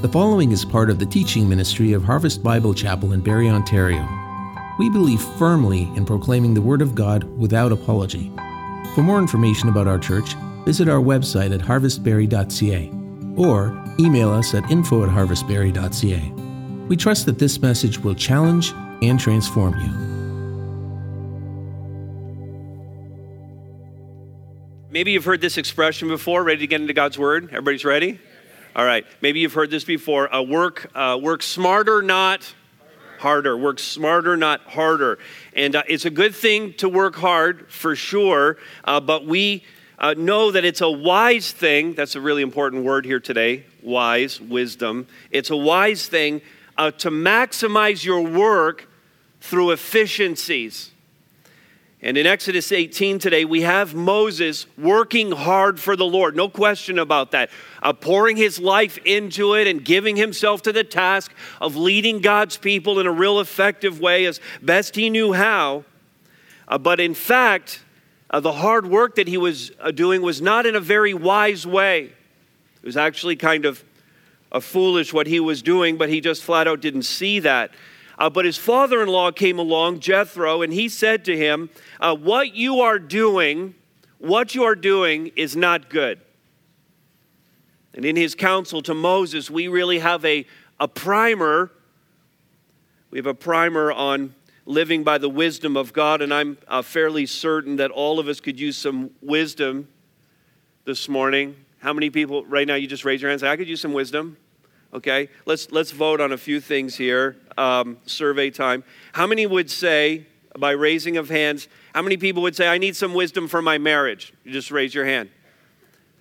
The following is part of the teaching ministry of Harvest Bible Chapel in Barrie, Ontario. We believe firmly in proclaiming the Word of God without apology. For more information about our church, visit our website at harvestbarrie.ca or email us at info at harvestbarrie.ca. We trust that this message will challenge and transform you. Maybe you've heard this expression before. Ready to get into God's Word? Everybody's ready? All right. Maybe you've heard this before. Uh, work, uh, work smarter, not harder. Work smarter, not harder. And uh, it's a good thing to work hard for sure, uh, but we uh, know that it's a wise thing. That's a really important word here today wise, wisdom. It's a wise thing uh, to maximize your work through efficiencies. And in Exodus 18 today, we have Moses working hard for the Lord. No question about that. Uh, pouring his life into it and giving himself to the task of leading God's people in a real effective way as best he knew how. Uh, but in fact, uh, the hard work that he was uh, doing was not in a very wise way. It was actually kind of a foolish what he was doing, but he just flat out didn't see that. Uh, but his father in law came along, Jethro, and he said to him, uh, What you are doing, what you are doing is not good. And in his counsel to Moses, we really have a, a primer. We have a primer on living by the wisdom of God, and I'm uh, fairly certain that all of us could use some wisdom this morning. How many people right now you just raise your hands? I could use some wisdom. Okay, let's let's vote on a few things here. Um, survey time. How many would say, by raising of hands, how many people would say, "I need some wisdom for my marriage"? You just raise your hand.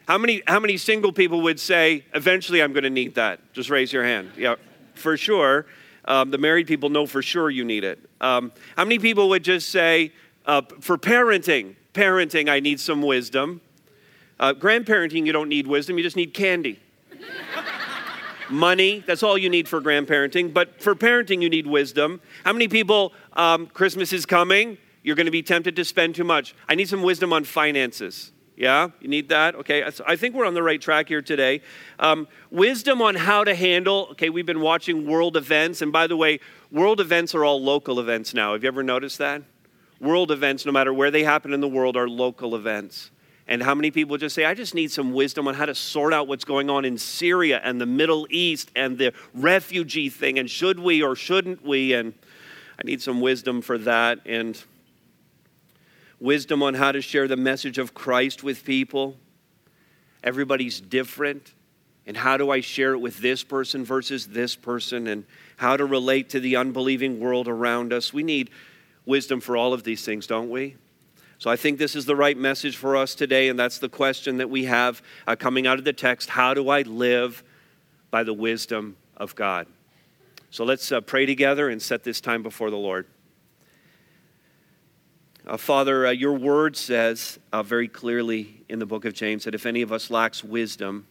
How many how many single people would say, "Eventually, I'm going to need that"? Just raise your hand. Yeah, for sure. Um, the married people know for sure you need it. Um, how many people would just say, uh, "For parenting, parenting, I need some wisdom"? Uh, grandparenting, you don't need wisdom; you just need candy money. That's all you need for grandparenting. But for parenting, you need wisdom. How many people, um, Christmas is coming, you're going to be tempted to spend too much? I need some wisdom on finances. Yeah, you need that? Okay, I think we're on the right track here today. Um, wisdom on how to handle, okay, we've been watching world events. And by the way, world events are all local events now. Have you ever noticed that? World events, no matter where they happen in the world, are local events. And how many people just say, I just need some wisdom on how to sort out what's going on in Syria and the Middle East and the refugee thing, and should we or shouldn't we? And I need some wisdom for that, and wisdom on how to share the message of Christ with people. Everybody's different. And how do I share it with this person versus this person? And how to relate to the unbelieving world around us. We need wisdom for all of these things, don't we? So I think this is the right message for us today, and that's the question that we have uh, coming out of the text How do I live by the wisdom of God? So let's uh, pray together and set this time before the Lord. Uh, Father, uh, your word says uh, very clearly in the book of James that if any of us lacks wisdom,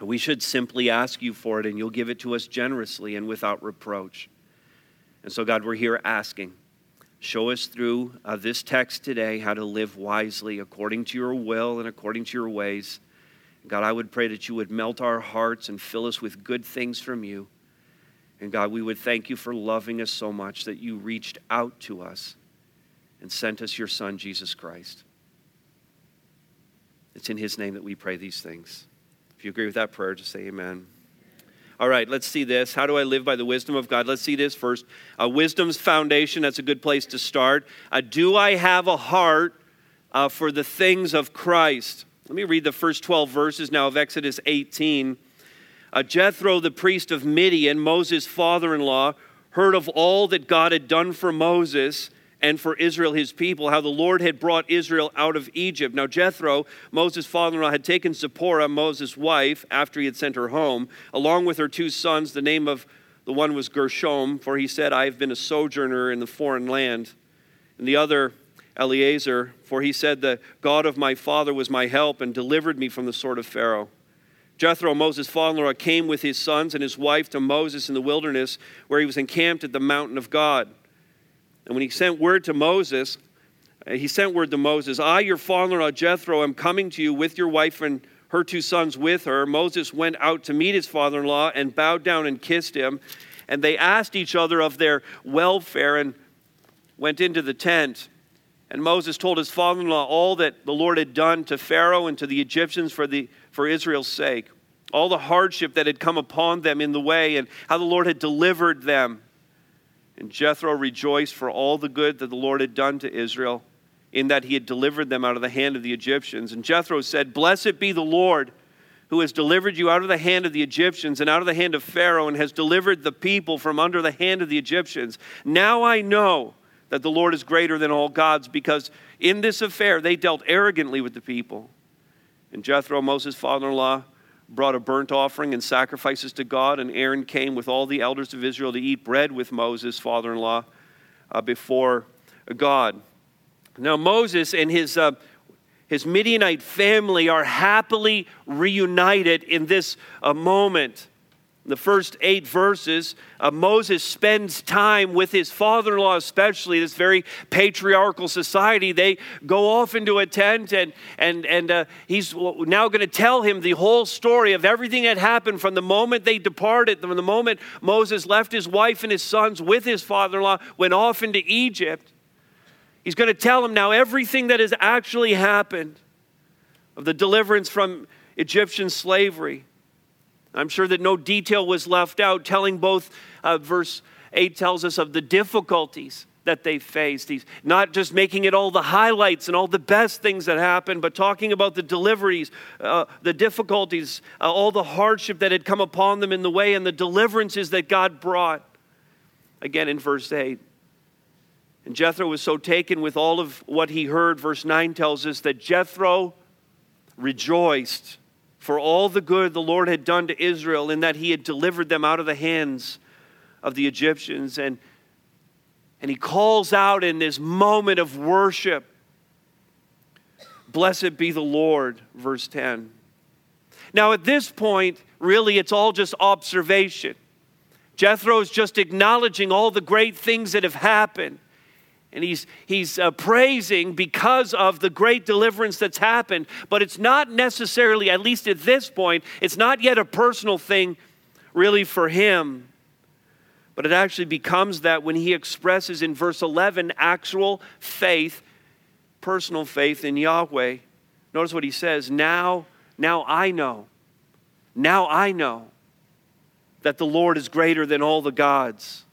we should simply ask you for it, and you'll give it to us generously and without reproach. And so, God, we're here asking. Show us through uh, this text today how to live wisely according to your will and according to your ways. God, I would pray that you would melt our hearts and fill us with good things from you. And God, we would thank you for loving us so much that you reached out to us and sent us your Son, Jesus Christ. It's in his name that we pray these things. If you agree with that prayer, just say amen. All right, let's see this. How do I live by the wisdom of God? Let's see this first. Uh, wisdom's foundation, that's a good place to start. Uh, do I have a heart uh, for the things of Christ? Let me read the first 12 verses now of Exodus 18. Uh, Jethro, the priest of Midian, Moses' father in law, heard of all that God had done for Moses and for Israel, his people, how the Lord had brought Israel out of Egypt. Now, Jethro, Moses' father in law, had taken Zipporah, Moses' wife, after he had sent her home, along with her two sons. The name of the one was Gershom, for he said, I have been a sojourner in the foreign land. And the other, Eleazar, for he said, The God of my father was my help and delivered me from the sword of Pharaoh. Jethro, Moses' father in law, came with his sons and his wife to Moses in the wilderness, where he was encamped at the mountain of God. And when he sent word to Moses, uh, he sent word to Moses, I, your father in law Jethro, am coming to you with your wife and her two sons with her, Moses went out to meet his father in law and bowed down and kissed him. And they asked each other of their welfare and went into the tent. And Moses told his father in law all that the Lord had done to Pharaoh and to the Egyptians for, the, for Israel's sake, all the hardship that had come upon them in the way, and how the Lord had delivered them. And Jethro rejoiced for all the good that the Lord had done to Israel in that he had delivered them out of the hand of the Egyptians. And Jethro said, Blessed be the Lord who has delivered you out of the hand of the Egyptians and out of the hand of Pharaoh and has delivered the people from under the hand of the Egyptians. Now I know that the Lord is greater than all gods because in this affair they dealt arrogantly with the people. And Jethro, Moses' father in law, brought a burnt offering and sacrifices to God, and Aaron came with all the elders of Israel to eat bread with Moses' father in law uh, before God. Now, Moses and his, uh, his Midianite family are happily reunited in this uh, moment. The first eight verses, uh, Moses spends time with his father in law, especially this very patriarchal society. They go off into a tent, and, and, and uh, he's now going to tell him the whole story of everything that happened from the moment they departed, from the moment Moses left his wife and his sons with his father in law, went off into Egypt. He's going to tell him now everything that has actually happened of the deliverance from Egyptian slavery. I'm sure that no detail was left out, telling both, uh, verse 8 tells us of the difficulties that they faced. Not just making it all the highlights and all the best things that happened, but talking about the deliveries, uh, the difficulties, uh, all the hardship that had come upon them in the way, and the deliverances that God brought. Again, in verse 8. And Jethro was so taken with all of what he heard. Verse 9 tells us that Jethro rejoiced for all the good the Lord had done to Israel in that he had delivered them out of the hands of the Egyptians. And, and he calls out in this moment of worship Blessed be the Lord, verse 10. Now, at this point, really, it's all just observation. Jethro's just acknowledging all the great things that have happened. And he's, he's uh, praising because of the great deliverance that's happened. But it's not necessarily, at least at this point, it's not yet a personal thing really for him. But it actually becomes that when he expresses in verse 11 actual faith, personal faith in Yahweh. Notice what he says Now, now I know. Now I know that the Lord is greater than all the gods.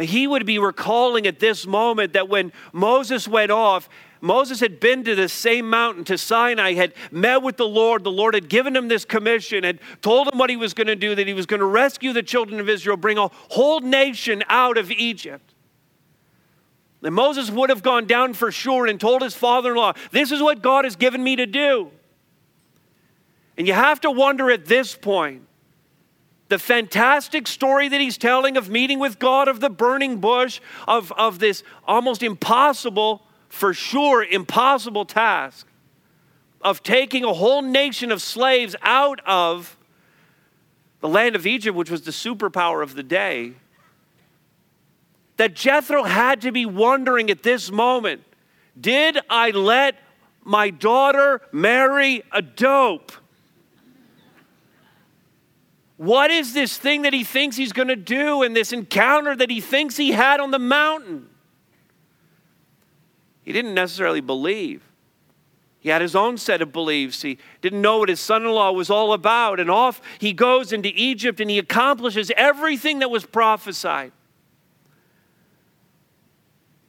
He would be recalling at this moment that when Moses went off, Moses had been to the same mountain, to Sinai, had met with the Lord. The Lord had given him this commission, had told him what he was going to do, that he was going to rescue the children of Israel, bring a whole nation out of Egypt. And Moses would have gone down for sure and told his father in law, This is what God has given me to do. And you have to wonder at this point the fantastic story that he's telling of meeting with God, of the burning bush, of, of this almost impossible, for sure, impossible task of taking a whole nation of slaves out of the land of Egypt, which was the superpower of the day. That Jethro had to be wondering at this moment did I let my daughter marry a dope? What is this thing that he thinks he's going to do and this encounter that he thinks he had on the mountain? He didn't necessarily believe. He had his own set of beliefs. He didn't know what his son in law was all about. And off he goes into Egypt and he accomplishes everything that was prophesied.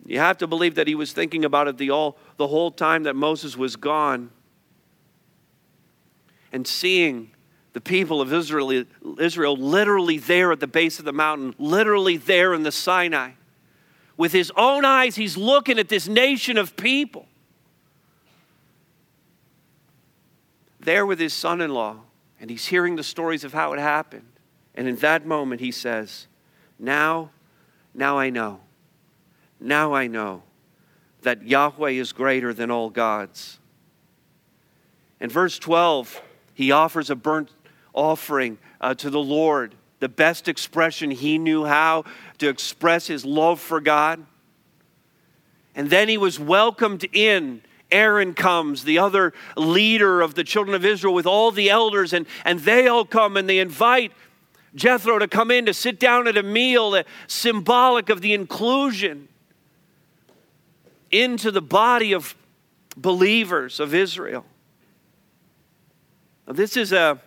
You have to believe that he was thinking about it the, all, the whole time that Moses was gone and seeing the people of Israel, Israel literally there at the base of the mountain, literally there in the Sinai. With his own eyes, he's looking at this nation of people. There with his son in law, and he's hearing the stories of how it happened. And in that moment, he says, Now, now I know. Now I know that Yahweh is greater than all gods. In verse 12, he offers a burnt offering uh, to the Lord, the best expression he knew how to express his love for God. And then he was welcomed in Aaron comes, the other leader of the children of Israel, with all the elders, and, and they all come and they invite Jethro to come in to sit down at a meal, symbolic of the inclusion into the body of believers of Israel. Now, this is a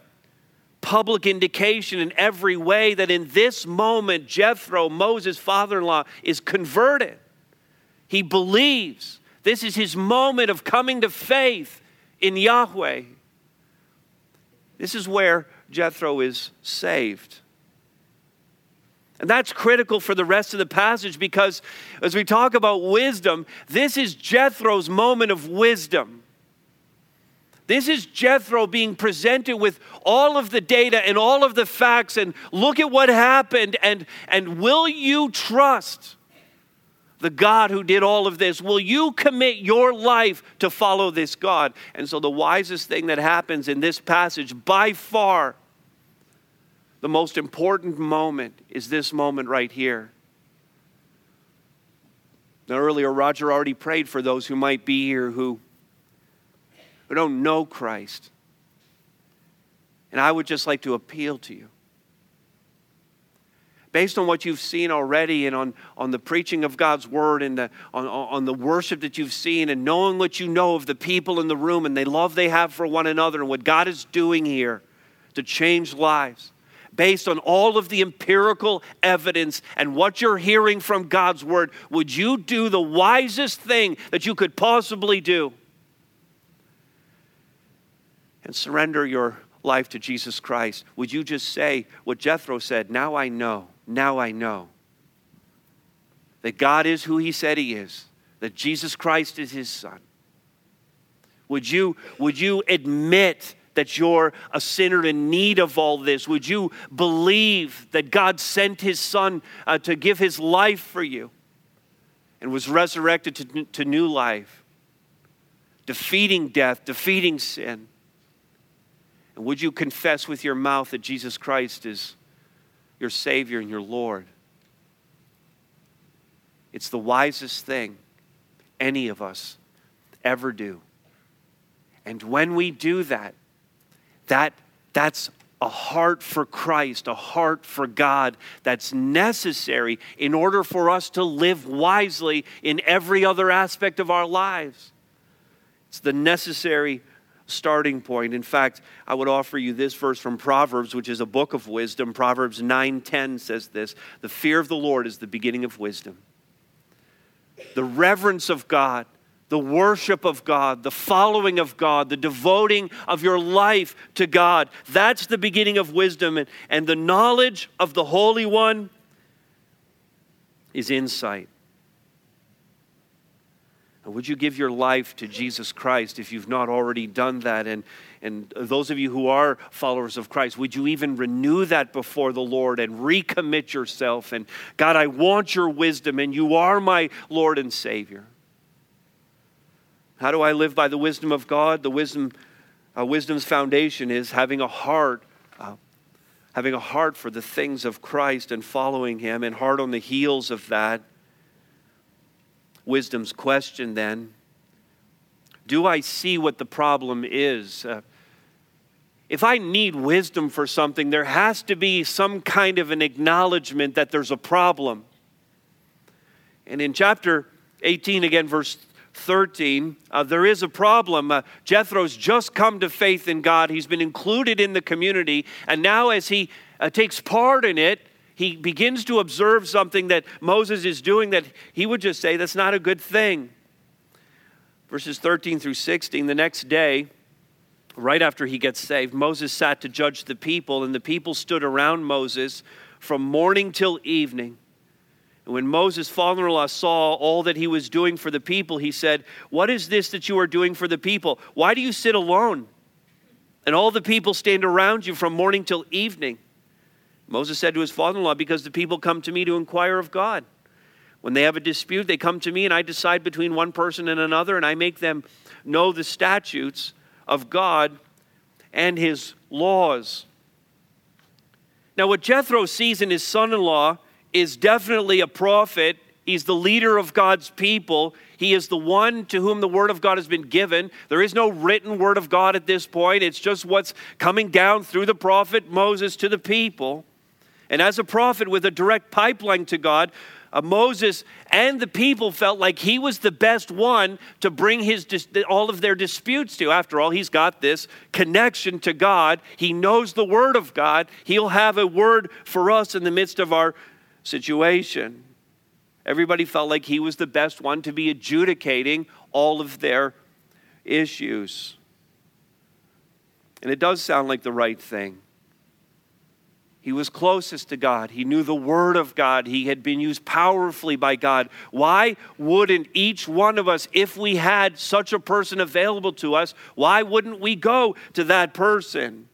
public indication in every way that in this moment, Jethro, Moses' father in law, is converted. He believes. This is his moment of coming to faith in Yahweh. This is where Jethro is saved. And that's critical for the rest of the passage because as we talk about wisdom, this is Jethro's moment of wisdom. This is Jethro being presented with all of the data and all of the facts, and look at what happened. And, and will you trust the God who did all of this? Will you commit your life to follow this God? And so, the wisest thing that happens in this passage, by far, the most important moment is this moment right here. Now, earlier, Roger already prayed for those who might be here who, who don't know Christ. And I would just like to appeal to you. Based on what you've seen already and on, on the preaching of God's word and the, on, on the worship that you've seen and knowing what you know of the people in the room and the love they have for one another and what God is doing here to change lives based on all of the empirical evidence and what you're hearing from God's word, would you do the wisest thing that you could possibly do? And surrender your life to Jesus Christ. Would you just say what Jethro said? Now I know, now I know that God is who he said he is, that Jesus Christ is his son. Would you, would you admit that you're a sinner in need of all this? Would you believe that God sent his son uh, to give his life for you and was resurrected to, to new life, defeating death, defeating sin? And would you confess with your mouth that Jesus Christ is your Savior and your Lord? It's the wisest thing any of us ever do. And when we do that, that, that's a heart for Christ, a heart for God that's necessary in order for us to live wisely in every other aspect of our lives. It's the necessary starting point. In fact, I would offer you this verse from Proverbs, which is a book of wisdom. Proverbs 9:10 says this, "The fear of the Lord is the beginning of wisdom." The reverence of God the worship of God, the following of God, the devoting of your life to God. That's the beginning of wisdom. And, and the knowledge of the Holy One is insight. Would you give your life to Jesus Christ if you've not already done that? And, and those of you who are followers of Christ, would you even renew that before the Lord and recommit yourself? And God, I want your wisdom, and you are my Lord and Savior. How do I live by the wisdom of God? The wisdom, uh, wisdom's foundation is having a heart, uh, having a heart for the things of Christ and following Him, and heart on the heels of that. Wisdom's question then: Do I see what the problem is? Uh, if I need wisdom for something, there has to be some kind of an acknowledgement that there's a problem. And in chapter 18, again, verse 13, uh, there is a problem. Uh, Jethro's just come to faith in God. He's been included in the community. And now, as he uh, takes part in it, he begins to observe something that Moses is doing that he would just say that's not a good thing. Verses 13 through 16, the next day, right after he gets saved, Moses sat to judge the people, and the people stood around Moses from morning till evening. And when Moses' father in law saw all that he was doing for the people, he said, What is this that you are doing for the people? Why do you sit alone? And all the people stand around you from morning till evening. Moses said to his father in law, Because the people come to me to inquire of God. When they have a dispute, they come to me, and I decide between one person and another, and I make them know the statutes of God and his laws. Now, what Jethro sees in his son in law is definitely a prophet He's the leader of God's people. He is the one to whom the word of God has been given. There is no written word of God at this point, it's just what's coming down through the prophet Moses to the people. And as a prophet with a direct pipeline to God, uh, Moses and the people felt like he was the best one to bring his all of their disputes to. After all, he's got this connection to God. He knows the word of God. He'll have a word for us in the midst of our situation. Everybody felt like he was the best one to be adjudicating all of their issues. And it does sound like the right thing. He was closest to God. He knew the Word of God. He had been used powerfully by God. Why wouldn't each one of us, if we had such a person available to us, why wouldn't we go to that person?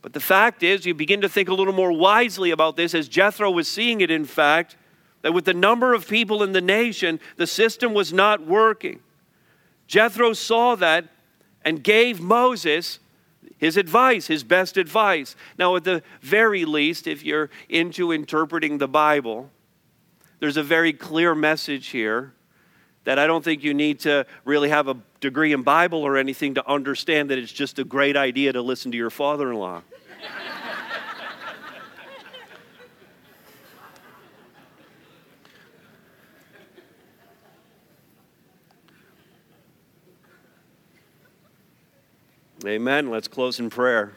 But the fact is, you begin to think a little more wisely about this, as Jethro was seeing it, in fact, that with the number of people in the nation, the system was not working. Jethro saw that and gave Moses his advice, his best advice. Now, at the very least, if you're into interpreting the Bible, there's a very clear message here that I don't think you need to really have a degree in Bible or anything to understand that it's just a great idea to listen to your father in law. Amen. Let's close in prayer.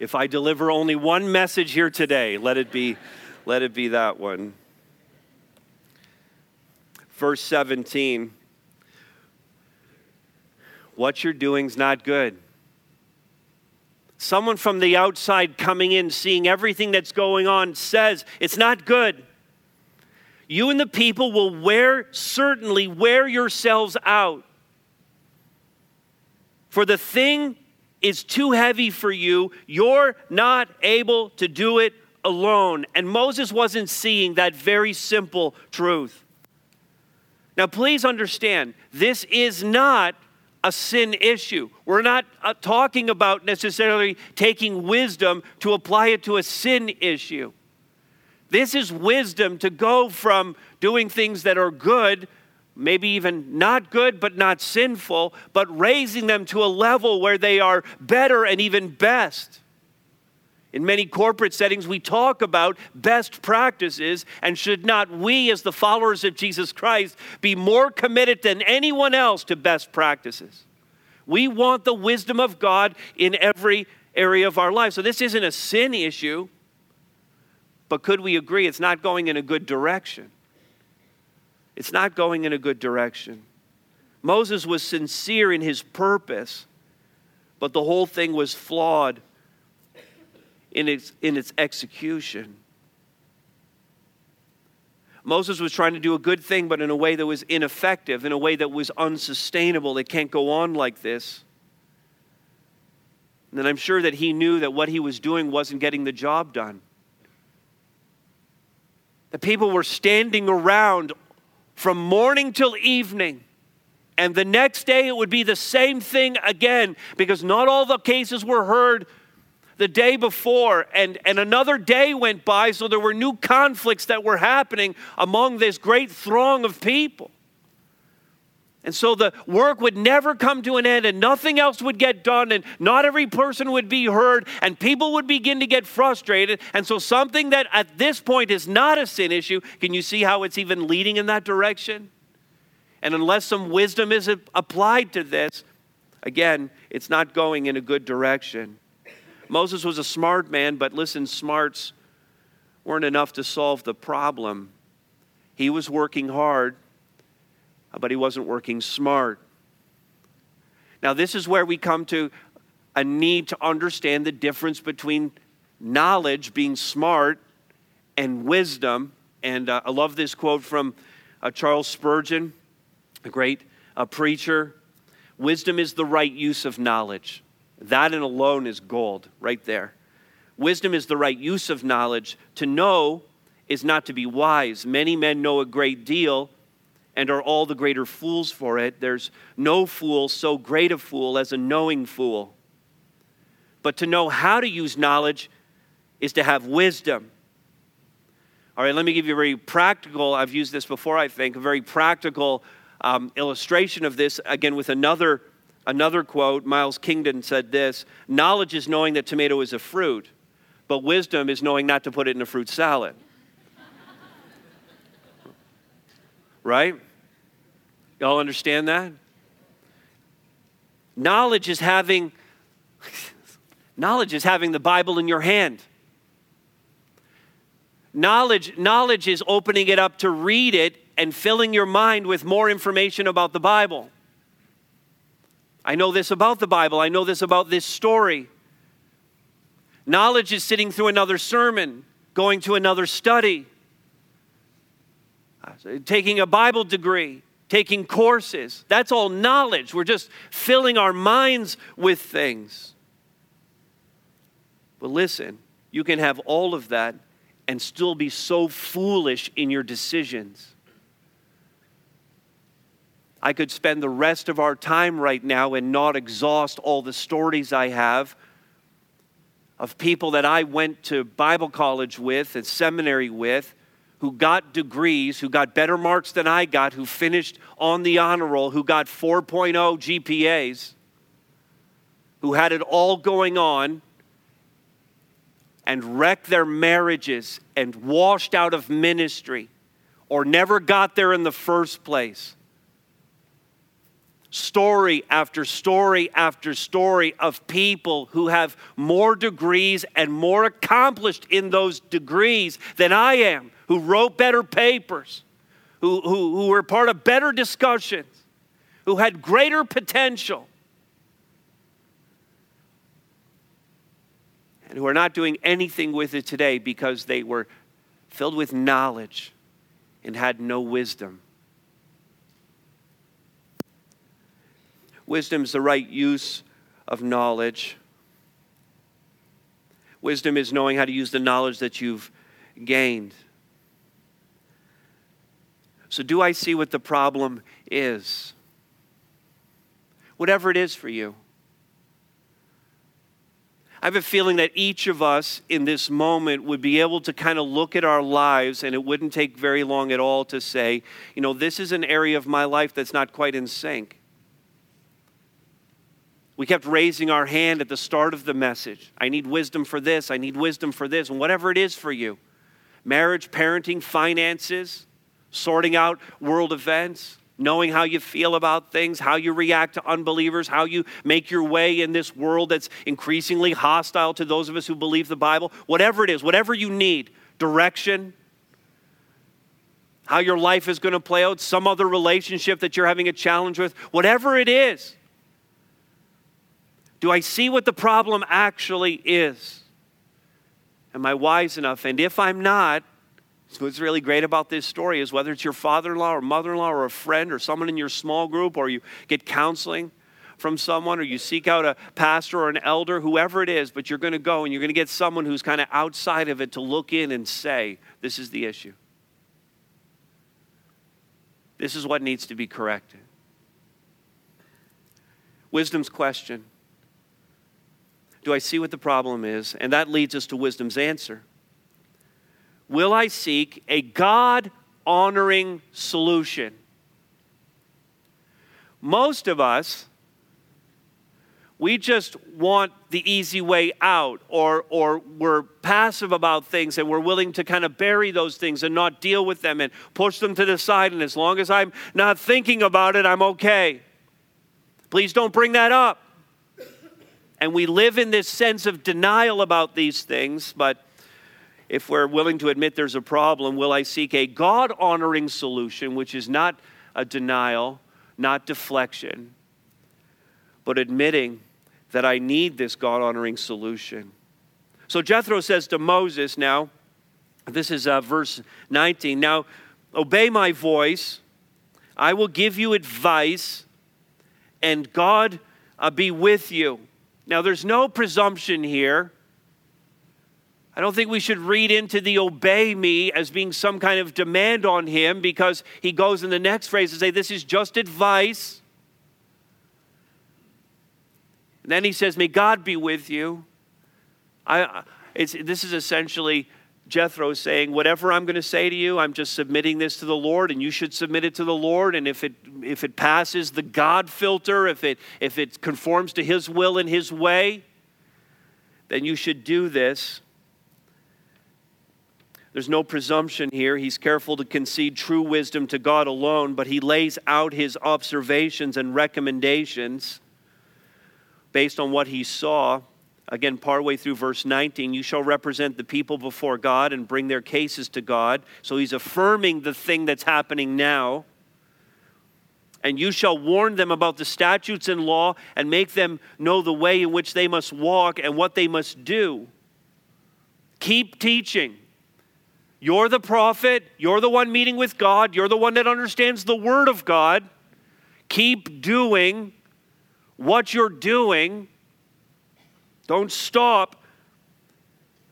if I deliver only one message here today, let it be, let it be that one. Verse 17. What you're doing is not good. Someone from the outside coming in, seeing everything that's going on, says it's not good. You and the people will wear, certainly wear yourselves out. For the thing is too heavy for you. You're not able to do it alone. And Moses wasn't seeing that very simple truth. Now, please understand, this is not a sin issue. We're not uh, talking about necessarily taking wisdom to apply it to a sin issue. This is wisdom to go from doing things that are good maybe even not good but not sinful, but raising them to a level where they are better and even best. In many corporate settings, we talk about best practices, and should not we, as the followers of Jesus Christ, be more committed than anyone else to best practices? We want the wisdom of God in every area of our life. So, this isn't a sin issue, but could we agree it's not going in a good direction? It's not going in a good direction. Moses was sincere in his purpose, but the whole thing was flawed in its, in its execution. Moses was trying to do a good thing, but in a way that was ineffective, in a way that was unsustainable. It can't go on like this. And I'm sure that he knew that what he was doing wasn't getting the job done. The people were standing around from morning till evening. And the next day it would be the same thing again because not all the cases were heard the day before. And, and another day went by, so there were new conflicts that were happening among this great throng of people. And so the work would never come to an end, and nothing else would get done, and not every person would be heard, and people would begin to get frustrated. And so, something that at this point is not a sin issue, can you see how it's even leading in that direction? And unless some wisdom is applied to this, again, it's not going in a good direction. Moses was a smart man, but listen, smarts weren't enough to solve the problem. He was working hard but he wasn't working smart. Now, this is where we come to a need to understand the difference between knowledge, being smart, and wisdom. And uh, I love this quote from uh, Charles Spurgeon, a great uh, preacher. Wisdom is the right use of knowledge. That and alone is gold, right there. Wisdom is the right use of knowledge. To know is not to be wise. Many men know a great deal and are all the greater fools for it. There's no fool so great a fool as a knowing fool. But to know how to use knowledge is to have wisdom. All right, let me give you a very practical, I've used this before, I think, a very practical um, illustration of this, again, with another, another quote. Miles Kington said this Knowledge is knowing that tomato is a fruit, but wisdom is knowing not to put it in a fruit salad. right? Y'all understand that? Knowledge is having knowledge is having the Bible in your hand. Knowledge, knowledge is opening it up to read it and filling your mind with more information about the Bible. I know this about the Bible. I know this about this story. Knowledge is sitting through another sermon, going to another study, uh, taking a Bible degree, taking courses. That's all knowledge. We're just filling our minds with things. But listen, you can have all of that and still be so foolish in your decisions. I could spend the rest of our time right now and not exhaust all the stories I have of people that I went to Bible college with and seminary with who got degrees, who got better marks than I got, who finished on the honor roll, who got 4.0 GPAs, who had it all going on and wrecked their marriages and washed out of ministry or never got there in the first place. Story after story after story of people who have more degrees and more accomplished in those degrees than I am, who wrote better papers, who, who, who were part of better discussions, who had greater potential and who are not doing anything with it today because they were filled with knowledge and had no wisdom. Wisdom is the right use of knowledge. Wisdom is knowing how to use the knowledge that you've gained. So, do I see what the problem is? Whatever it is for you. I have a feeling that each of us in this moment would be able to kind of look at our lives, and it wouldn't take very long at all to say, you know, this is an area of my life that's not quite in sync. We kept raising our hand at the start of the message. I need wisdom for this, I need wisdom for this, and whatever it is for you marriage, parenting, finances, sorting out world events knowing how you feel about things, how you react to unbelievers, how you make your way in this world that's increasingly hostile to those of us who believe the Bible, whatever it is, whatever you need, direction, how your life is going to play out, some other relationship that you're having a challenge with, whatever it is. Do I see what the problem actually is? Am I wise enough? And if I'm not, so what's really great about this story is whether it's your father-in-law or mother-in-law or a friend or someone in your small group or you get counseling from someone or you seek out a pastor or an elder, whoever it is, but you're going to go and you're going to get someone who's kind of outside of it to look in and say, this is the issue. This is what needs to be corrected. Wisdom's question Do I see what the problem is? And that leads us to wisdom's answer will I seek a God honoring solution. Most of us, we just want the easy way out, or, or we're passive about things and we're willing to kind of bury those things and not deal with them and push them to the side. And as long as I'm not thinking about it, I'm okay. Please don't bring that up. And we live in this sense of denial about these things, but if we're willing to admit there's a problem, will I seek a God honoring solution, which is not a denial, not deflection, but admitting that I need this God honoring solution? So Jethro says to Moses, now, this is uh, verse 19, now obey my voice, I will give you advice, and God uh, be with you. Now, there's no presumption here I don't think we should read into the obey me as being some kind of demand on him because he goes in the next phrase to say, This is just advice. And then he says, May God be with you. I, this is essentially Jethro saying, Whatever I'm going to say to you, I'm just submitting this to the Lord, and you should submit it to the Lord. And if it, if it passes the God filter, if it, if it conforms to His will and His way, then you should do this. There's no presumption here. He's careful to concede true wisdom to God alone, but he lays out his observations and recommendations based on what he saw. Again, partway through verse 19, you shall represent the people before God and bring their cases to God. So he's affirming the thing that's happening now. And you shall warn them about the statutes and law and make them know the way in which they must walk and what they must do. Keep teaching. You're the prophet. You're the one meeting with God. You're the one that understands the Word of God. Keep doing what you're doing. Don't stop.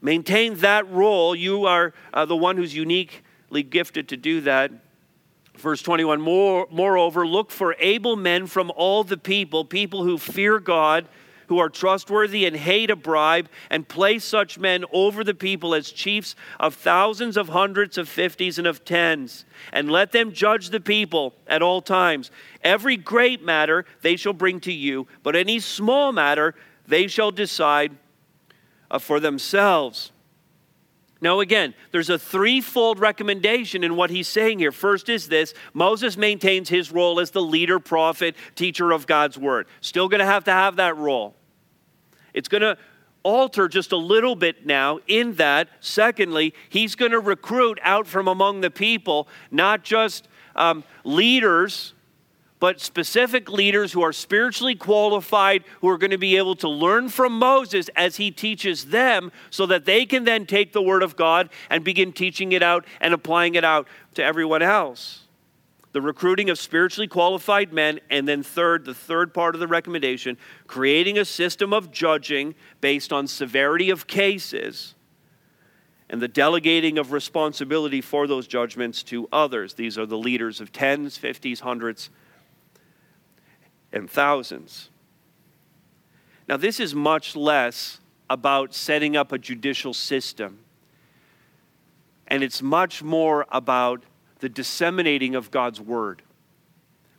Maintain that role. You are uh, the one who's uniquely gifted to do that. Verse 21 More, Moreover, look for able men from all the people, people who fear God who are trustworthy and hate a bribe, and place such men over the people as chiefs of thousands, of hundreds, of fifties, and of tens. And let them judge the people at all times. Every great matter they shall bring to you, but any small matter they shall decide uh, for themselves. Now, again, there's a threefold recommendation in what he's saying here. First is this Moses maintains his role as the leader, prophet, teacher of God's word. Still going to have to have that role. It's going to alter just a little bit now in that, secondly, he's going to recruit out from among the people not just um, leaders, but specific leaders who are spiritually qualified, who are going to be able to learn from Moses as he teaches them, so that they can then take the Word of God and begin teaching it out and applying it out to everyone else the recruiting of spiritually qualified men, and then third, the third part of the recommendation, creating a system of judging based on severity of cases and the delegating of responsibility for those judgments to others. These are the leaders of tens, fifties, hundreds, and thousands. Now, this is much less about setting up a judicial system, and it's much more about the disseminating of God's word.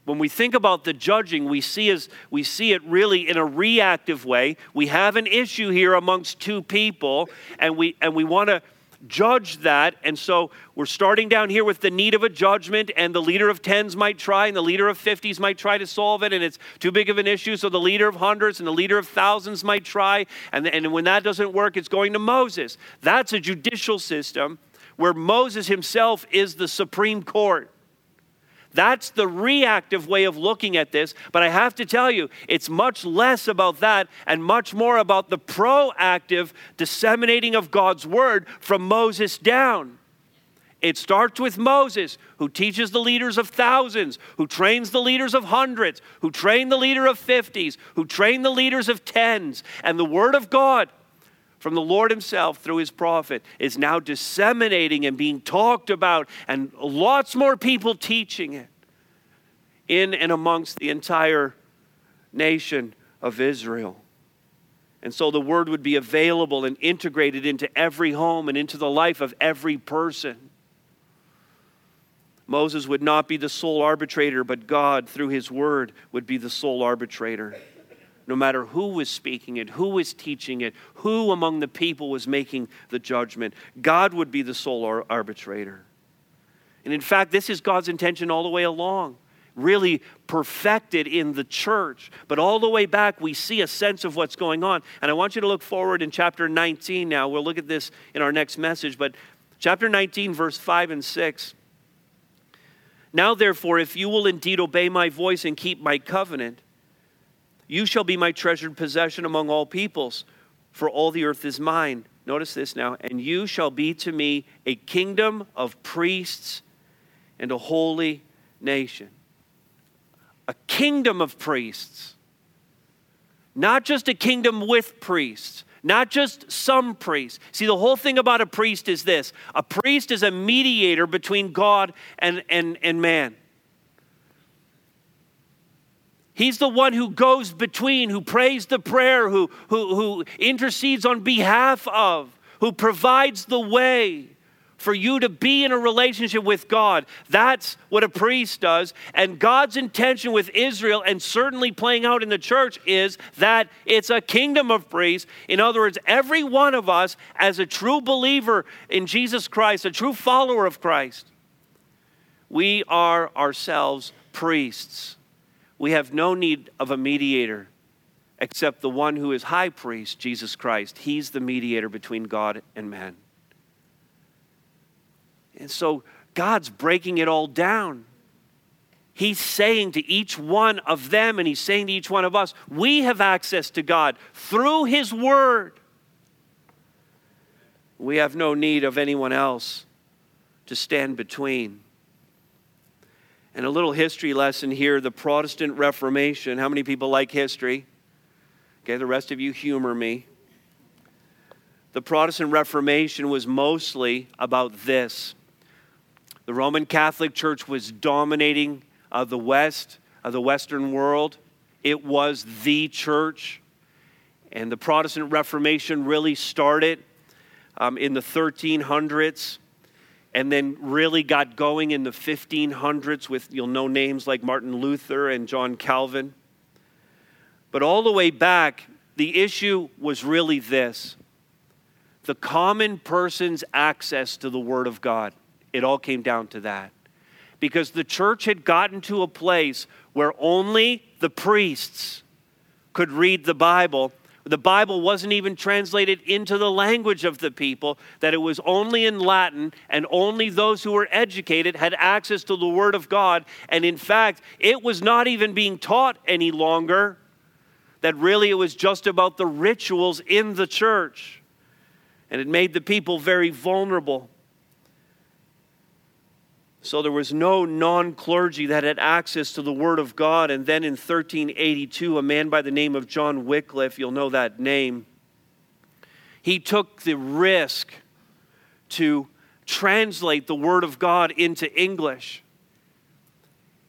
When we think about the judging, we see, as, we see it really in a reactive way. We have an issue here amongst two people, and we, and we want to judge that. And so we're starting down here with the need of a judgment, and the leader of tens might try, and the leader of fifties might try to solve it, and it's too big of an issue. So the leader of hundreds and the leader of thousands might try. And, and when that doesn't work, it's going to Moses. That's a judicial system where Moses himself is the supreme court. That's the reactive way of looking at this. But I have to tell you, it's much less about that and much more about the proactive disseminating of God's word from Moses down. It starts with Moses, who teaches the leaders of thousands, who trains the leaders of hundreds, who train the leader of fifties, who train the leaders of tens. And the word of God from the Lord Himself through His prophet is now disseminating and being talked about, and lots more people teaching it in and amongst the entire nation of Israel. And so the word would be available and integrated into every home and into the life of every person. Moses would not be the sole arbitrator, but God, through his word, would be the sole arbitrator no matter who was speaking it, who was teaching it, who among the people was making the judgment. God would be the sole arbitrator. And in fact, this is God's intention all the way along, really perfected in the church. But all the way back, we see a sense of what's going on. And I want you to look forward in chapter 19 now. We'll look at this in our next message. But chapter 19, verse 5 and 6. Now, therefore, if you will indeed obey my voice and keep my covenant, you shall be my treasured possession among all peoples, for all the earth is mine. Notice this now. And you shall be to me a kingdom of priests and a holy nation. A kingdom of priests. Not just a kingdom with priests, not just some priests. See, the whole thing about a priest is this a priest is a mediator between God and, and, and man. He's the one who goes between, who prays the prayer, who, who, who intercedes on behalf of, who provides the way for you to be in a relationship with God. That's what a priest does. And God's intention with Israel, and certainly playing out in the church, is that it's a kingdom of priests. In other words, every one of us, as a true believer in Jesus Christ, a true follower of Christ, we are ourselves priests. We have no need of a mediator except the one who is high priest, Jesus Christ. He's the mediator between God and man. And so God's breaking it all down. He's saying to each one of them, and He's saying to each one of us, we have access to God through His Word. We have no need of anyone else to stand between. And a little history lesson here the Protestant Reformation. How many people like history? Okay, the rest of you humor me. The Protestant Reformation was mostly about this the Roman Catholic Church was dominating uh, the West, uh, the Western world. It was the church. And the Protestant Reformation really started um, in the 1300s and then really got going in the 1500s with, you'll know names like Martin Luther and John Calvin. But all the way back, the issue was really this the common person's access to the Word of God. It all came down to that. Because the church had gotten to a place where only the priests could read the Bible. The Bible wasn't even translated into the language of the people, that it was only in Latin, and only those who were educated had access to the Word of God. And in fact, it was not even being taught any longer, that really it was just about the rituals in the church. And it made the people very vulnerable. So there was no non clergy that had access to the Word of God. And then in 1382, a man by the name of John Wycliffe, you'll know that name, he took the risk to translate the Word of God into English.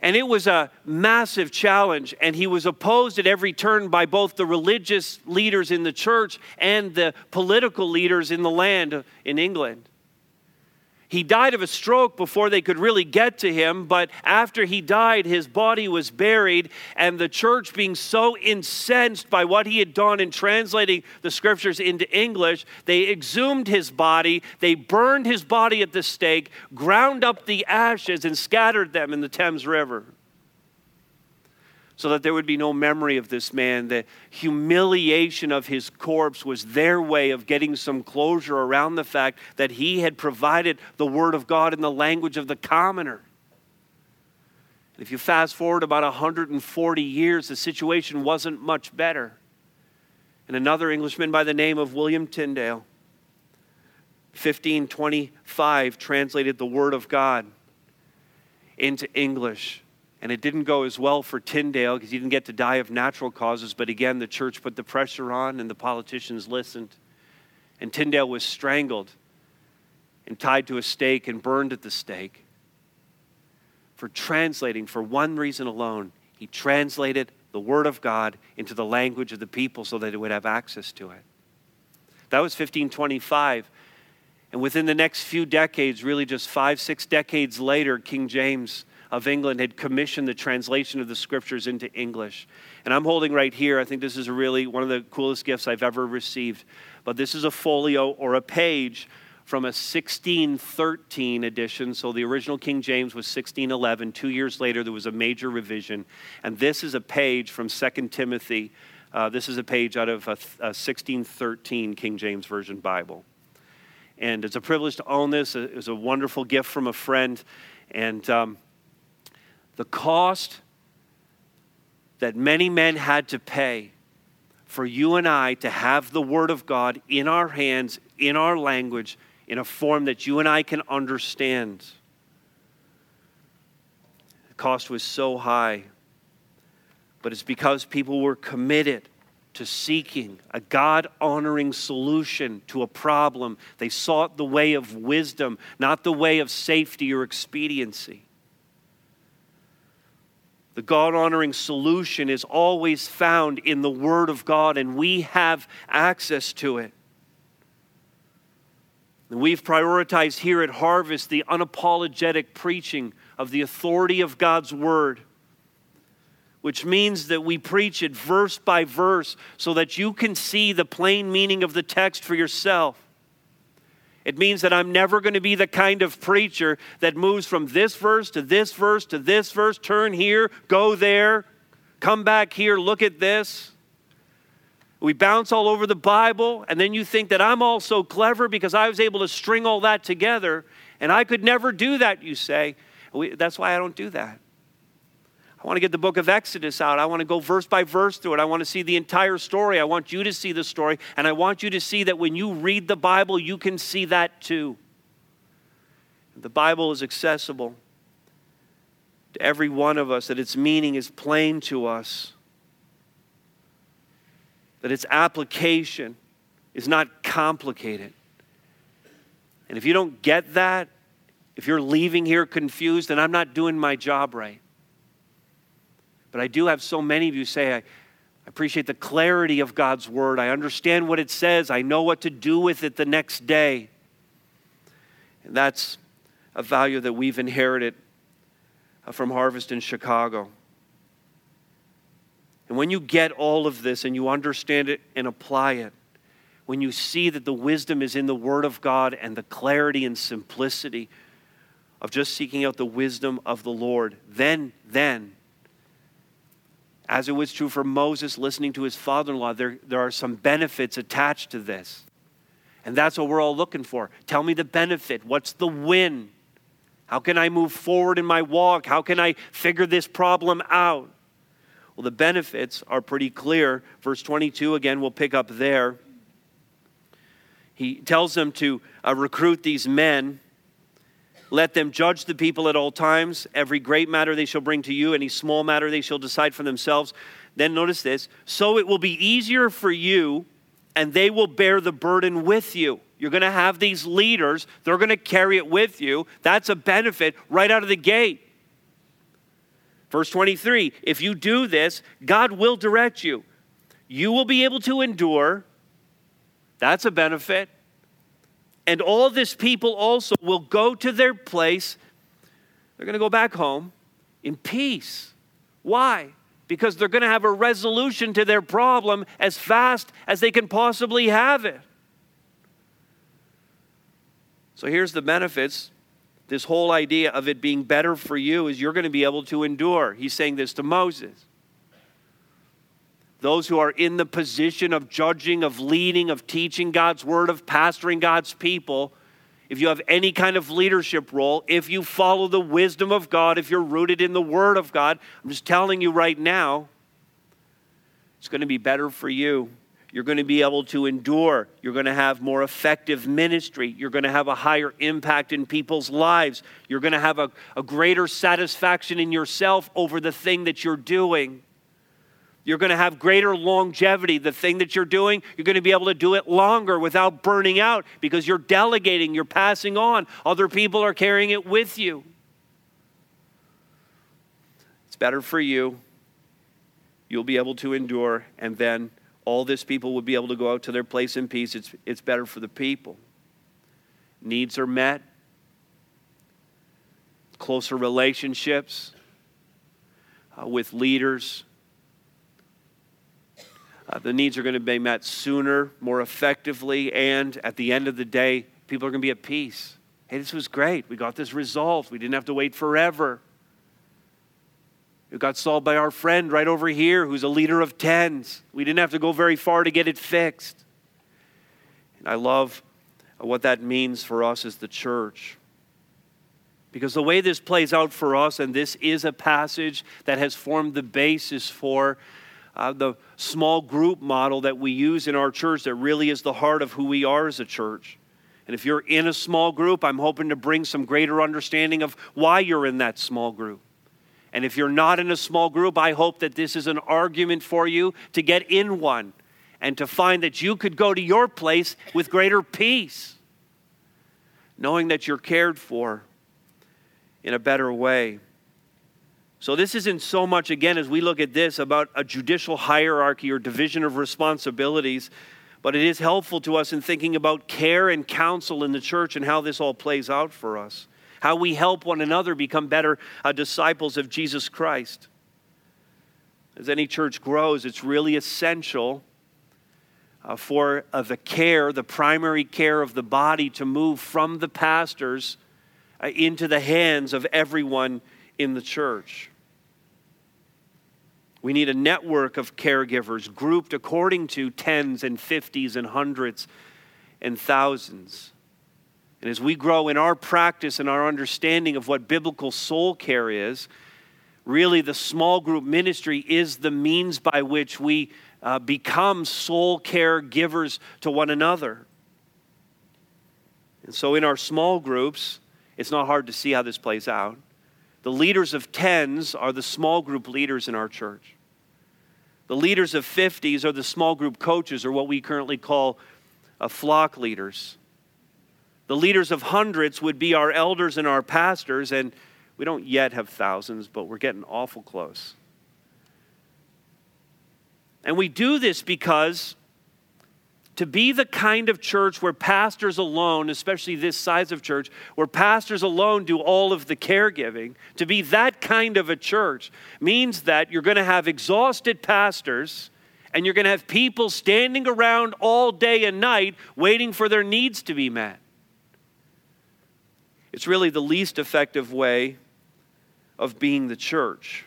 And it was a massive challenge, and he was opposed at every turn by both the religious leaders in the church and the political leaders in the land in England. He died of a stroke before they could really get to him, but after he died, his body was buried, and the church, being so incensed by what he had done in translating the scriptures into English, they exhumed his body, they burned his body at the stake, ground up the ashes, and scattered them in the Thames River so that there would be no memory of this man. The humiliation of his corpse was their way of getting some closure around the fact that he had provided the Word of God in the language of the commoner. If you fast forward about 140 years, the situation wasn't much better. And another Englishman by the name of William Tyndale, 1525, translated the Word of God into English and it didn't go as well for Tyndale because he didn't get to die of natural causes. But again, the church put the pressure on and the politicians listened. And Tyndale was strangled and tied to a stake and burned at the stake for translating, for one reason alone. He translated the Word of God into the language of the people so that they would have access to it. That was 1525. And within the next few decades, really just five, six decades later, King James of England had commissioned the translation of the scriptures into English. And I'm holding right here, I think this is really one of the coolest gifts I've ever received. But this is a folio or a page from a 1613 edition. So the original King James was 1611. Two years later, there was a major revision. And this is a page from 2 Timothy. Uh, this is a page out of a, a 1613 King James Version Bible. And it's a privilege to own this. It was a wonderful gift from a friend. And um, the cost that many men had to pay for you and I to have the Word of God in our hands, in our language, in a form that you and I can understand. The cost was so high, but it's because people were committed to seeking a God honoring solution to a problem. They sought the way of wisdom, not the way of safety or expediency. The God honoring solution is always found in the Word of God, and we have access to it. And we've prioritized here at Harvest the unapologetic preaching of the authority of God's Word, which means that we preach it verse by verse so that you can see the plain meaning of the text for yourself. It means that I'm never going to be the kind of preacher that moves from this verse to this verse to this verse, turn here, go there, come back here, look at this. We bounce all over the Bible, and then you think that I'm all so clever because I was able to string all that together, and I could never do that, you say. We, that's why I don't do that. I want to get the book of Exodus out. I want to go verse by verse through it. I want to see the entire story. I want you to see the story. And I want you to see that when you read the Bible, you can see that too. The Bible is accessible to every one of us, that its meaning is plain to us, that its application is not complicated. And if you don't get that, if you're leaving here confused, then I'm not doing my job right. But I do have so many of you say, I, I appreciate the clarity of God's word. I understand what it says. I know what to do with it the next day. And that's a value that we've inherited uh, from Harvest in Chicago. And when you get all of this and you understand it and apply it, when you see that the wisdom is in the Word of God and the clarity and simplicity of just seeking out the wisdom of the Lord, then, then, as it was true for Moses listening to his father in law, there, there are some benefits attached to this. And that's what we're all looking for. Tell me the benefit. What's the win? How can I move forward in my walk? How can I figure this problem out? Well, the benefits are pretty clear. Verse 22, again, we'll pick up there. He tells them to uh, recruit these men let them judge the people at all times. Every great matter they shall bring to you, any small matter they shall decide for themselves. Then notice this so it will be easier for you, and they will bear the burden with you. You're going to have these leaders, they're going to carry it with you. That's a benefit right out of the gate. Verse 23 If you do this, God will direct you. You will be able to endure. That's a benefit. And all this people also will go to their place. They're going to go back home in peace. Why? Because they're going to have a resolution to their problem as fast as they can possibly have it. So here's the benefits. This whole idea of it being better for you is you're going to be able to endure. He's saying this to Moses those who are in the position of judging, of leading, of teaching God's word, of pastoring God's people, if you have any kind of leadership role, if you follow the wisdom of God, if you're rooted in the word of God, I'm just telling you right now, it's going to be better for you. You're going to be able to endure. You're going to have more effective ministry. You're going to have a higher impact in people's lives. You're going to have a, a greater satisfaction in yourself over the thing that you're doing. You're going to have greater longevity. The thing that you're doing, you're going to be able to do it longer without burning out because you're delegating, you're passing on. Other people are carrying it with you. It's better for you. You'll be able to endure, and then all this people will be able to go out to their place in peace. It's, it's better for the people. Needs are met, closer relationships uh, with leaders uh, the needs are going to be met sooner, more effectively, and at the end of the day, people are going to be at peace. Hey, this was great. We got this resolved. We didn't have to wait forever. It got solved by our friend right over here who's a leader of tens. We didn't have to go very far to get it fixed. And I love what that means for us as the church. Because the way this plays out for us, and this is a passage that has formed the basis for uh, the small group model that we use in our church that really is the heart of who we are as a church. And if you're in a small group, I'm hoping to bring some greater understanding of why you're in that small group. And if you're not in a small group, I hope that this is an argument for you to get in one and to find that you could go to your place with greater peace, knowing that you're cared for in a better way. So, this isn't so much, again, as we look at this, about a judicial hierarchy or division of responsibilities, but it is helpful to us in thinking about care and counsel in the church and how this all plays out for us, how we help one another become better uh, disciples of Jesus Christ. As any church grows, it's really essential uh, for uh, the care, the primary care of the body, to move from the pastors uh, into the hands of everyone in the church. We need a network of caregivers grouped according to tens and fifties and hundreds and thousands. And as we grow in our practice and our understanding of what biblical soul care is, really the small group ministry is the means by which we uh, become soul care givers to one another. And so in our small groups, it's not hard to see how this plays out. The leaders of tens are the small group leaders in our church. The leaders of 50s are the small group coaches, or what we currently call uh, flock leaders. The leaders of hundreds would be our elders and our pastors, and we don't yet have thousands, but we're getting awful close. And we do this because to be the kind of church where pastors alone, especially this size of church, where pastors alone do all of the caregiving, to be that kind of a church means that you're going to have exhausted pastors and you're going to have people standing around all day and night waiting for their needs to be met. It's really the least effective way of being the church.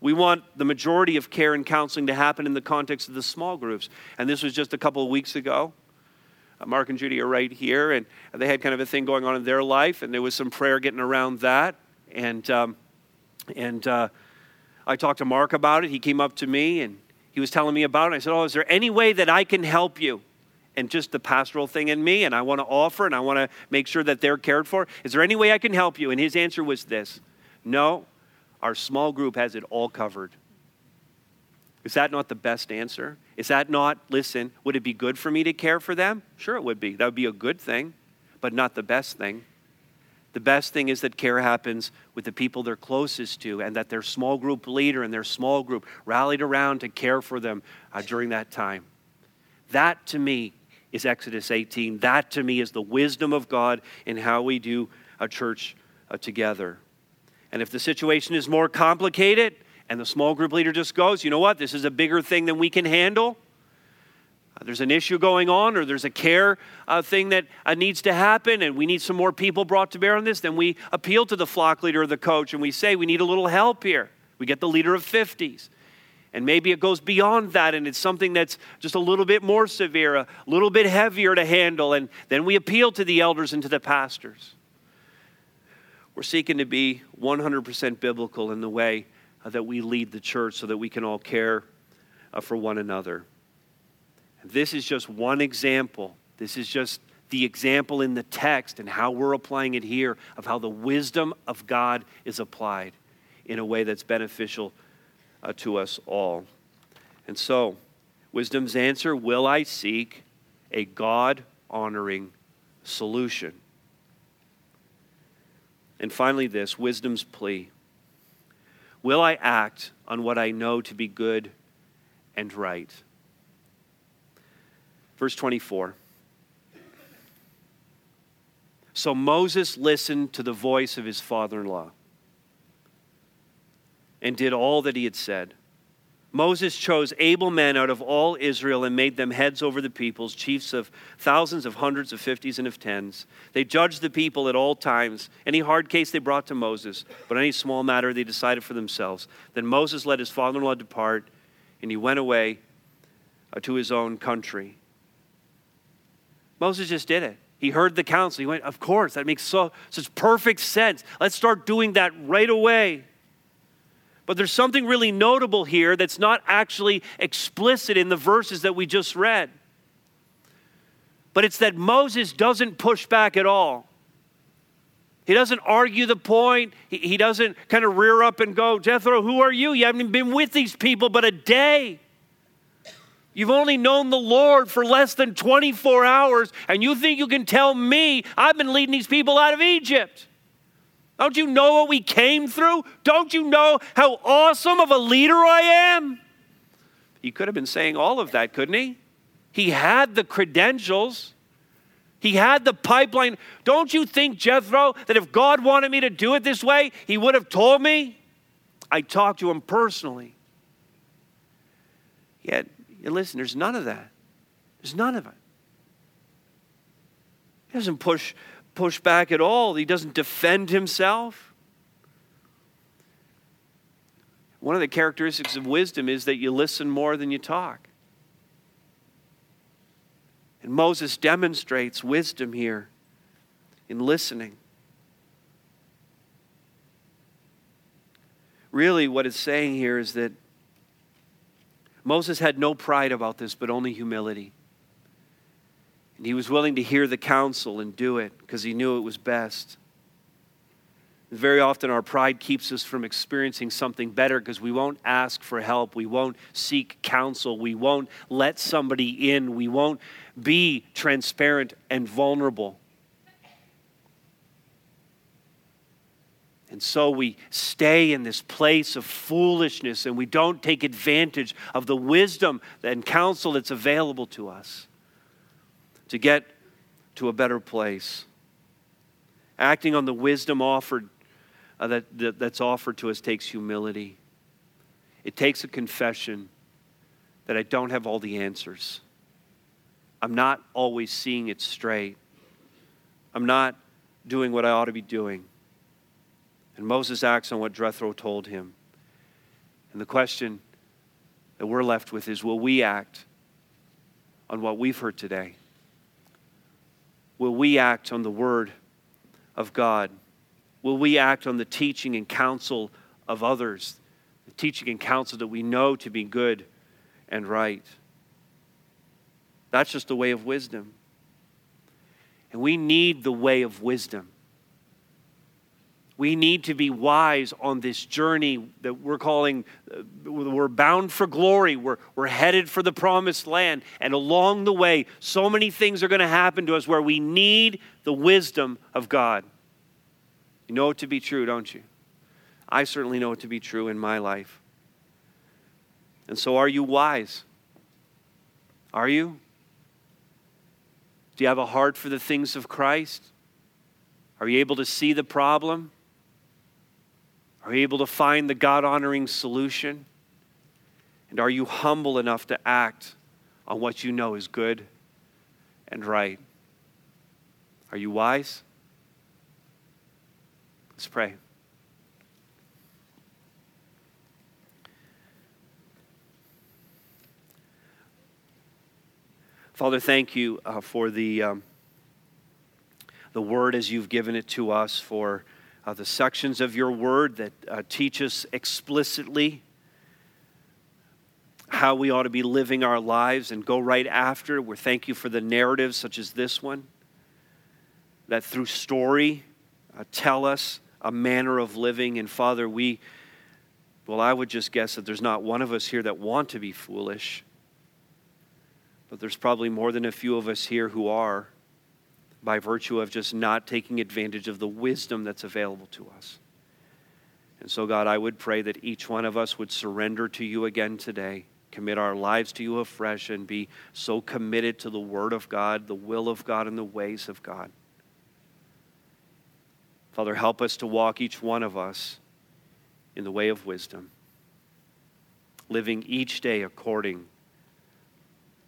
We want the majority of care and counseling to happen in the context of the small groups. And this was just a couple of weeks ago. Uh, Mark and Judy are right here, and they had kind of a thing going on in their life, and there was some prayer getting around that. And, um, and uh, I talked to Mark about it. He came up to me and he was telling me about it. I said, Oh, is there any way that I can help you? And just the pastoral thing in me, and I want to offer and I want to make sure that they're cared for. Is there any way I can help you? And his answer was this No, our small group has it all covered. Is that not the best answer? Is that not, listen, would it be good for me to care for them? Sure, it would be. That would be a good thing, but not the best thing. The best thing is that care happens with the people they're closest to and that their small group leader and their small group rallied around to care for them uh, during that time. That to me is Exodus 18. That to me is the wisdom of God in how we do a church uh, together. And if the situation is more complicated and the small group leader just goes, you know what, this is a bigger thing than we can handle. Uh, there's an issue going on, or there's a care uh, thing that uh, needs to happen, and we need some more people brought to bear on this. Then we appeal to the flock leader or the coach and we say, we need a little help here. We get the leader of 50s. And maybe it goes beyond that and it's something that's just a little bit more severe, a little bit heavier to handle. And then we appeal to the elders and to the pastors. We're seeking to be 100% biblical in the way uh, that we lead the church so that we can all care uh, for one another. This is just one example. This is just the example in the text and how we're applying it here of how the wisdom of God is applied in a way that's beneficial uh, to us all. And so, wisdom's answer will I seek a God honoring solution? And finally, this wisdom's plea Will I act on what I know to be good and right? Verse 24. So Moses listened to the voice of his father in law and did all that he had said. Moses chose able men out of all Israel and made them heads over the peoples, chiefs of thousands, of hundreds, of fifties, and of tens. They judged the people at all times. Any hard case they brought to Moses, but any small matter they decided for themselves. Then Moses let his father in law depart, and he went away uh, to his own country. Moses just did it. He heard the counsel. He went, Of course, that makes so, such perfect sense. Let's start doing that right away. But there's something really notable here that's not actually explicit in the verses that we just read. But it's that Moses doesn't push back at all. He doesn't argue the point. He, doesn't kind of rear up and go, Jethro, who are you? You haven't been with these people but a day. You've only known the Lord for less than 24 hours, and you think you can tell me I've been leading these people out of Egypt. Don't you know what we came through? Don't you know how awesome of a leader I am? He could have been saying all of that, couldn't he? He had the credentials. He had the pipeline. Don't you think, Jethro, that if God wanted me to do it this way, he would have told me? I talked to him personally. Yet, listen, there's none of that. There's none of it. He doesn't push, push back at all, he doesn't defend himself. One of the characteristics of wisdom is that you listen more than you talk. And Moses demonstrates wisdom here in listening. Really, what it's saying here is that Moses had no pride about this, but only humility. And he was willing to hear the counsel and do it because he knew it was best. Very often, our pride keeps us from experiencing something better because we won't ask for help. We won't seek counsel. We won't let somebody in. We won't be transparent and vulnerable. And so we stay in this place of foolishness and we don't take advantage of the wisdom and counsel that's available to us to get to a better place. Acting on the wisdom offered uh, that, that, that's offered to us takes humility. It takes a confession that I don't have all the answers. I'm not always seeing it straight. I'm not doing what I ought to be doing. And Moses acts on what Jethro told him. And the question that we're left with is will we act on what we've heard today? Will we act on the word of God? Will we act on the teaching and counsel of others? The teaching and counsel that we know to be good and right. That's just the way of wisdom. And we need the way of wisdom. We need to be wise on this journey that we're calling, uh, we're bound for glory. We're, we're headed for the promised land. And along the way, so many things are going to happen to us where we need the wisdom of God. You know it to be true, don't you? I certainly know it to be true in my life. And so, are you wise? Are you? Do you have a heart for the things of Christ? Are you able to see the problem? Are you able to find the God honoring solution? And are you humble enough to act on what you know is good and right? Are you wise? Let's pray. Father, thank you uh, for the, um, the word as you've given it to us, for uh, the sections of your word that uh, teach us explicitly how we ought to be living our lives and go right after. We thank you for the narratives such as this one that through story uh, tell us a manner of living. And Father, we, well, I would just guess that there's not one of us here that want to be foolish, but there's probably more than a few of us here who are by virtue of just not taking advantage of the wisdom that's available to us. And so, God, I would pray that each one of us would surrender to you again today, commit our lives to you afresh, and be so committed to the Word of God, the will of God, and the ways of God. Father, help us to walk each one of us in the way of wisdom, living each day according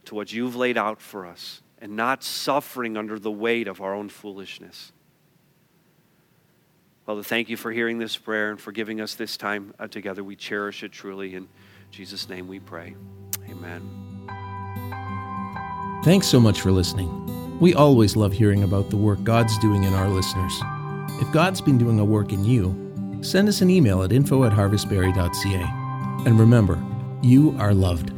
to what you've laid out for us and not suffering under the weight of our own foolishness. Father, thank you for hearing this prayer and for giving us this time uh, together. We cherish it truly. In Jesus' name we pray. Amen. Thanks so much for listening. We always love hearing about the work God's doing in our listeners. If God's been doing a work in you, send us an email at info at harvestbarrie.ca. And remember, you are loved.